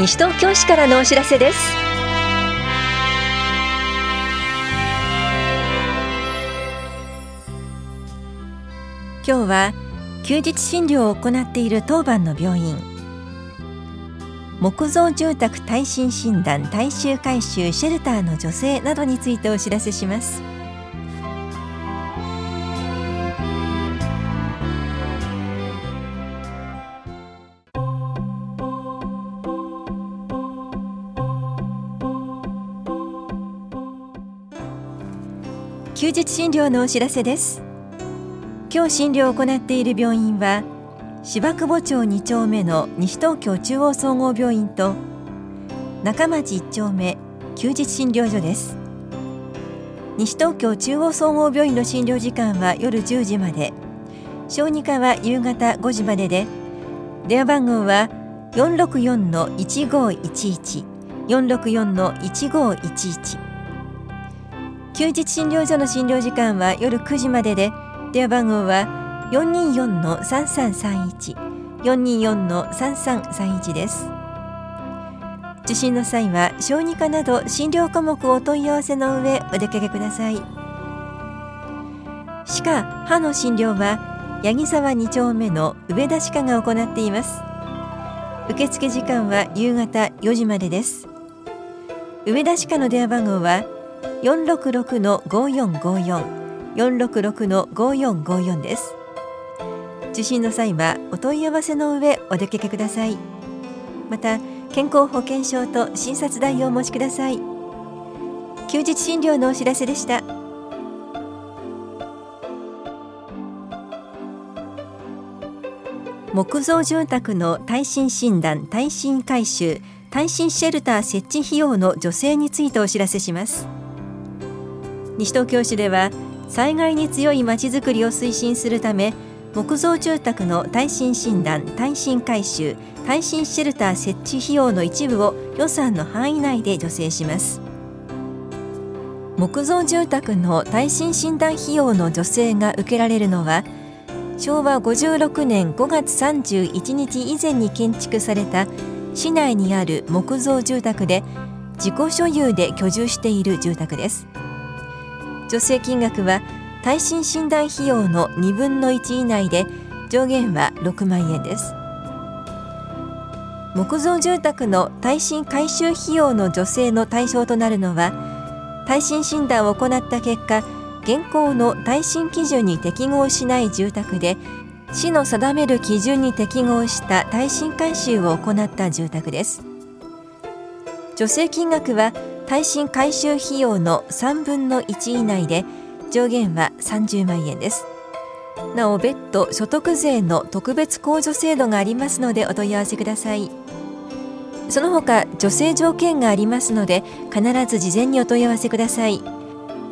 西東京市からのお知らせです。今日は休日診療を行っている当番の病院。木造住宅耐震診断耐臭改修シェルターの女性などについてお知らせします。休日診療のお知らせです。今日診療を行っている病院は芝久保町2丁目の西東京中央総合病院と中町1丁目休日診療所です。西東京中央総合病院の診療時間は夜10時まで。小児科は夕方5時までで電話番号は464-1511 464-1511休日診療所の診療時間は夜9時までで電話番号は424-3331 424-3331です。受診の際は小児科など診療科目をお問い合わせの上お出かけください。歯科・歯の診療は八木沢2丁目の上田歯科が行っています。受付時間は夕方4時までです。上田歯科の電話番号は466-5454 466-5454です。受診の際はお問い合わせの上お出かけください。また健康保険証と診察代をお持ちください。休日診療のお知らせでした。木造住宅の耐震診断耐震改修耐震シェルター設置費用の助成についてお知らせします。西東京市では災害に強いまちづくりを推進するため木造住宅の耐震診断耐震改修耐震シェルター設置費用の一部を予算の範囲内で助成します。木造住宅の耐震診断費用の助成が受けられるのは昭和56年5月31日以前に建築された市内にある木造住宅で自己所有で居住している住宅です。助成金額は耐震診断費用の2分の1以内で上限は6万円です。木造住宅の耐震改修費用の助成の対象となるのは耐震診断を行った結果現行の耐震基準に適合しない住宅で市の定める基準に適合した耐震改修を行った住宅です。助成金額は耐震改修費用の3分の1以内で上限は30万円です。なお別途所得税の特別控除制度がありますのでお問い合わせください。その他助成条件がありますので必ず事前にお問い合わせください。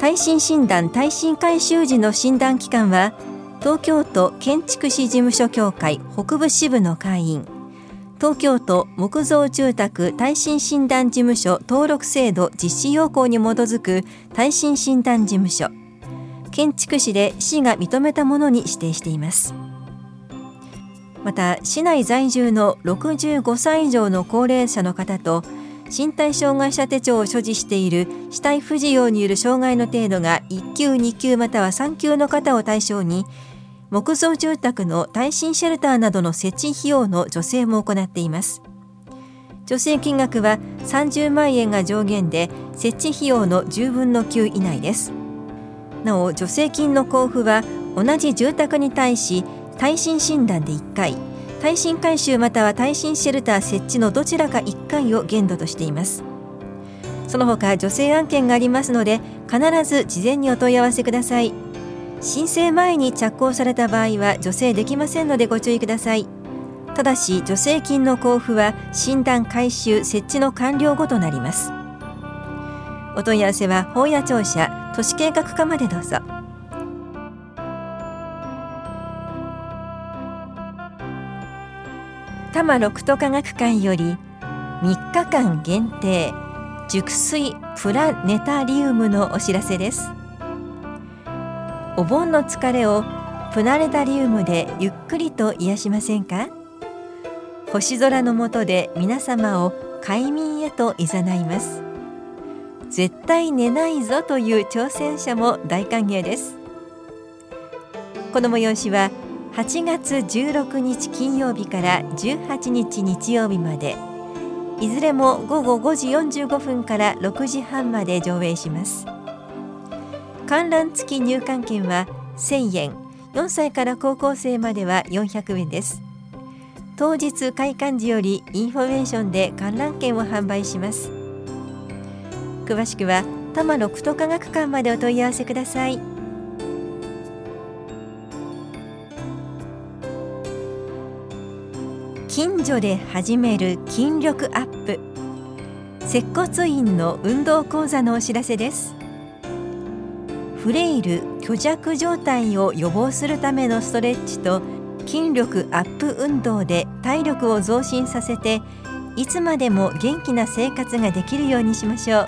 耐震診断耐震改修時の診断期間は東京都建築士事務所協会北部支部の会員。東京都木造住宅耐震診断事務所登録制度実施要項に基づく耐震診断事務所。建築士で市が認めたものに指定しています。また市内在住の65歳以上の高齢者の方と身体障害者手帳を所持している死体不自由による障害の程度が1級2級または3級の方を対象に木造住宅の耐震シェルターなどの設置費用の助成も行っています。助成金額は30万円が上限で設置費用の10分の9以内です。なお助成金の交付は同じ住宅に対し耐震診断で1回耐震改修または耐震シェルター設置のどちらか1回を限度としています。その他助成案件がありますので必ず事前にお問い合わせください。申請前に着工された場合は助成できませんのでご注意ください。ただし助成金の交付は診断回収設置の完了後となります。お問い合わせは法屋庁舎都市計画課までどうぞ。多摩六都科学館より3日間限定熟睡プラネタリウムのお知らせです。お盆の疲れをプナレタリウムでゆっくりと癒しませんか？星空の下で皆様を快眠へと誘います。絶対寝ないぞという挑戦者も大歓迎です。この催しは8月16日金曜日から18日日曜日まで。いずれも午後5時45分から6時半まで上映します。観覧付き入館券は1000円。4歳から高校生までは400円です。当日開館時よりインフォメーションで観覧券を販売します。詳しくは多摩六都科学館までお問い合わせください。近所で始める筋力アップ。接骨院の運動講座のお知らせです。フレイル虚弱状態を予防するためのストレッチと筋力アップ運動で体力を増進させていつまでも元気な生活ができるようにしましょう。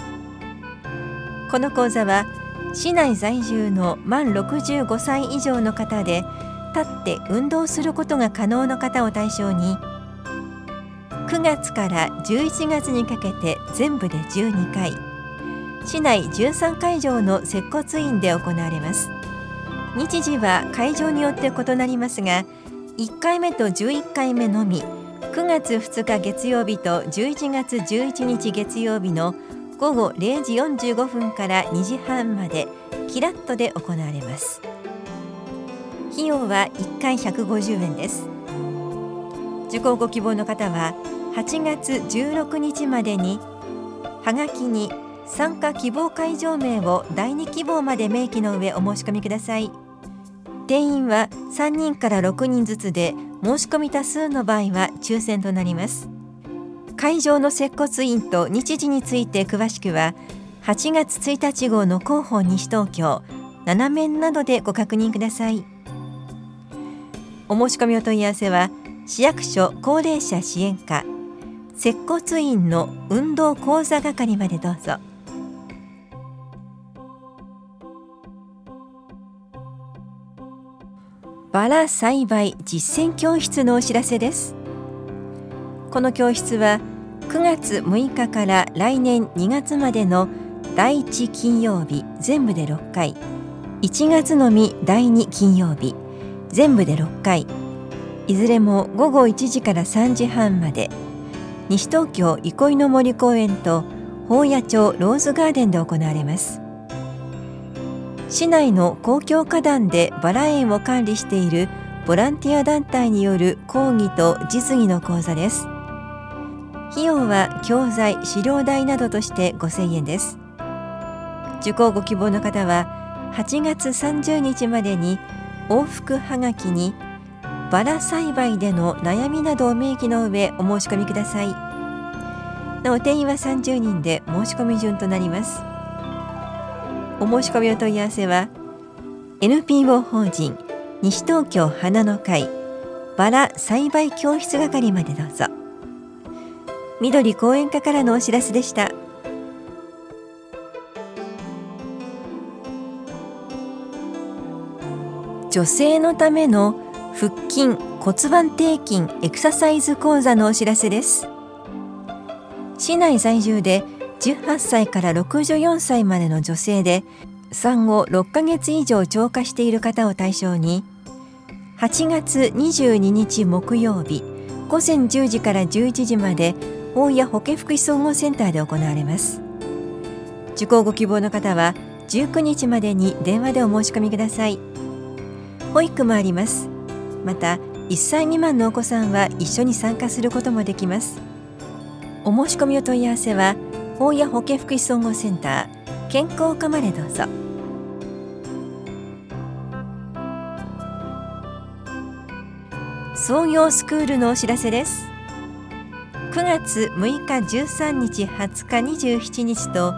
この講座は市内在住の満65歳以上の方で立って運動することが可能の方を対象に9月から11月にかけて全部で12回。市内13会場の接骨院で行われます。日時は会場によって異なりますが1回目と11回目のみ9月2日月曜日と11月11日月曜日の午後0時45分から2時半までキラッとで行われます。費用は1回150円です。受講ご希望の方は8月16日までにはがきに参加希望会場名を第2希望まで明記の上お申し込みください。定員は3人から6人ずつで申し込み多数の場合は抽選となります。会場の接骨院と日時について詳しくは8月1日号の広報西東京7面などでご確認ください。お申し込みお問い合わせは市役所高齢者支援課接骨院の運動講座係までどうぞ。バラ栽培実践教室のお知らせです。この教室は9月6日から来年2月までの第1金曜日全部で6回。1月のみ第2金曜日全部で6回。いずれも午後1時から3時半まで。西東京憩いの森公園と宝谷町ローズガーデンで行われます。市内の公共花壇でバラ園を管理しているボランティア団体による講義と実技の講座です。費用は教材資料代などとして5000円です。受講ご希望の方は8月30日までに往復はがきにバラ栽培での悩みなどを明記の上お申し込みください。なお定員は30人で申し込み順となります。お申し込みお問い合わせは NPO 法人西東京花の会バラ栽培教室係までどうぞ。緑講演課からのお知らせでした。女性のための腹筋骨盤底筋エクササイズ講座のお知らせです。市内在住で18歳から64歳までの女性で産後6ヶ月以上超過している方を対象に8月22日木曜日午前10時から11時まで大谷保健福祉総合センターで行われます。受講ご希望の方は19日までに電話でお申し込みください。保育もあります。また1歳未満のお子さんは一緒に参加することもできます。お申し込みお問い合わせは大谷保健福祉総合センター健康課までどうぞ。創業スクールのお知らせです。9月6日13日20日27日と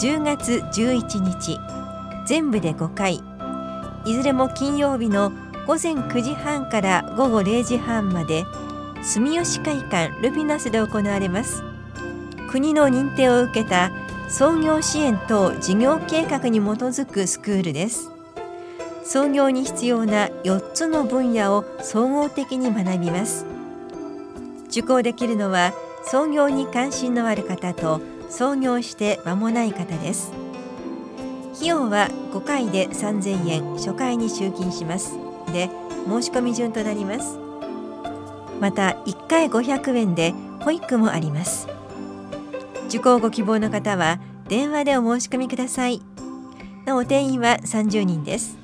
10月11日全部で5回。いずれも金曜日の午前9時半から午後0時半まで住吉会館ルピナスで行われます。国の認定を受けた創業支援等事業計画に基づくスクールです。創業に必要な4つの分野を総合的に学びます。受講できるのは創業に関心のある方と創業して間もない方です。費用は5回で3000円初回に集金します。で申し込み順となります。また1回500円で保育もあります。受講ご希望の方は電話でお申し込みください。なお定員は30人です。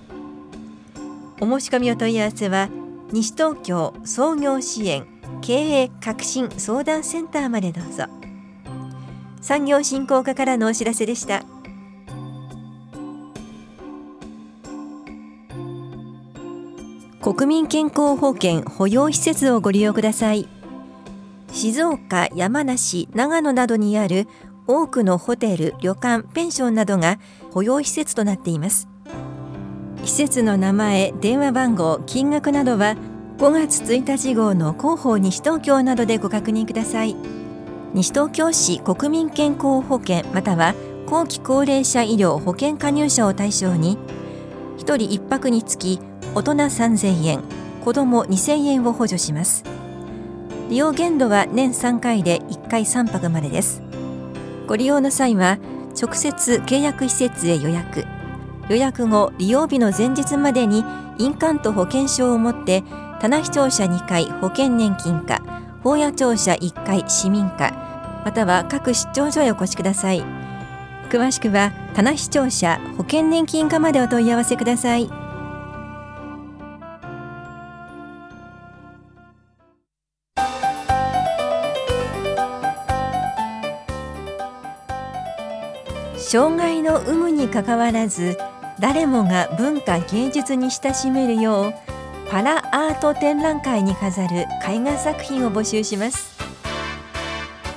お申し込みお問い合わせは西東京創業支援経営革新相談センターまでどうぞ。産業振興課からのお知らせでした。国民健康保険保養施設をご利用ください。静岡、山梨、長野などにある多くのホテル、旅館、ペンションなどが保養施設となっています。施設の名前、電話番号、金額などは5月1日号の広報西東京などでご確認ください。西東京市国民健康保険または後期高齢者医療保険加入者を対象に1人1泊につき大人3000円子ども2000円を補助します。利用限度は年3回で1回3泊までです。ご利用の際は直接契約施設へ予約。予約後利用日の前日までに印鑑と保険証を持って棚視聴者2回保険年金課法屋庁舎1階市民課または各出張所へお越しください。詳しくは棚視聴者保険年金課までお問い合わせください。かかわらず誰もが文化芸術に親しめるようパラアート展覧会に飾る絵画作品を募集します。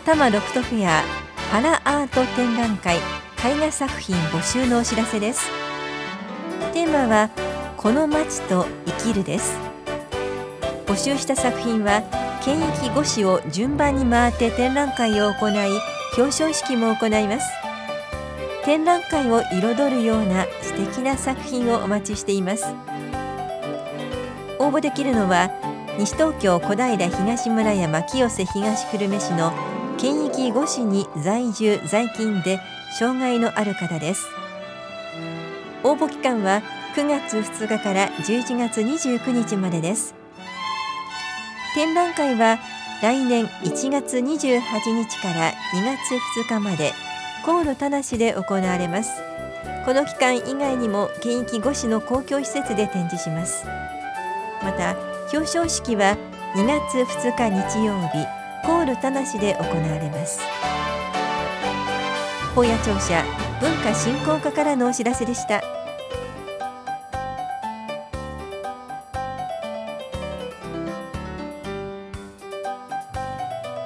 多摩ロフトフェアパラアート展覧会絵画作品募集のお知らせです。テーマはこの街と生きるです。募集した作品は県域5市を順番に回って展覧会を行い表彰式も行います。展覧会を彩るような素敵な作品をお待ちしています。応募できるのは西東京小平東村山清瀬東久留米市の県域5市に在住在勤で障害のある方です。応募期間は9月2日から11月29日までです。展覧会は来年1月28日から2月2日まで河野田無で行われます。この期間以外にも県域5市の公共施設で展示します。また表彰式は2月2日日曜日コール田無で行われます。本屋庁舎文化振興課からのお知らせでした。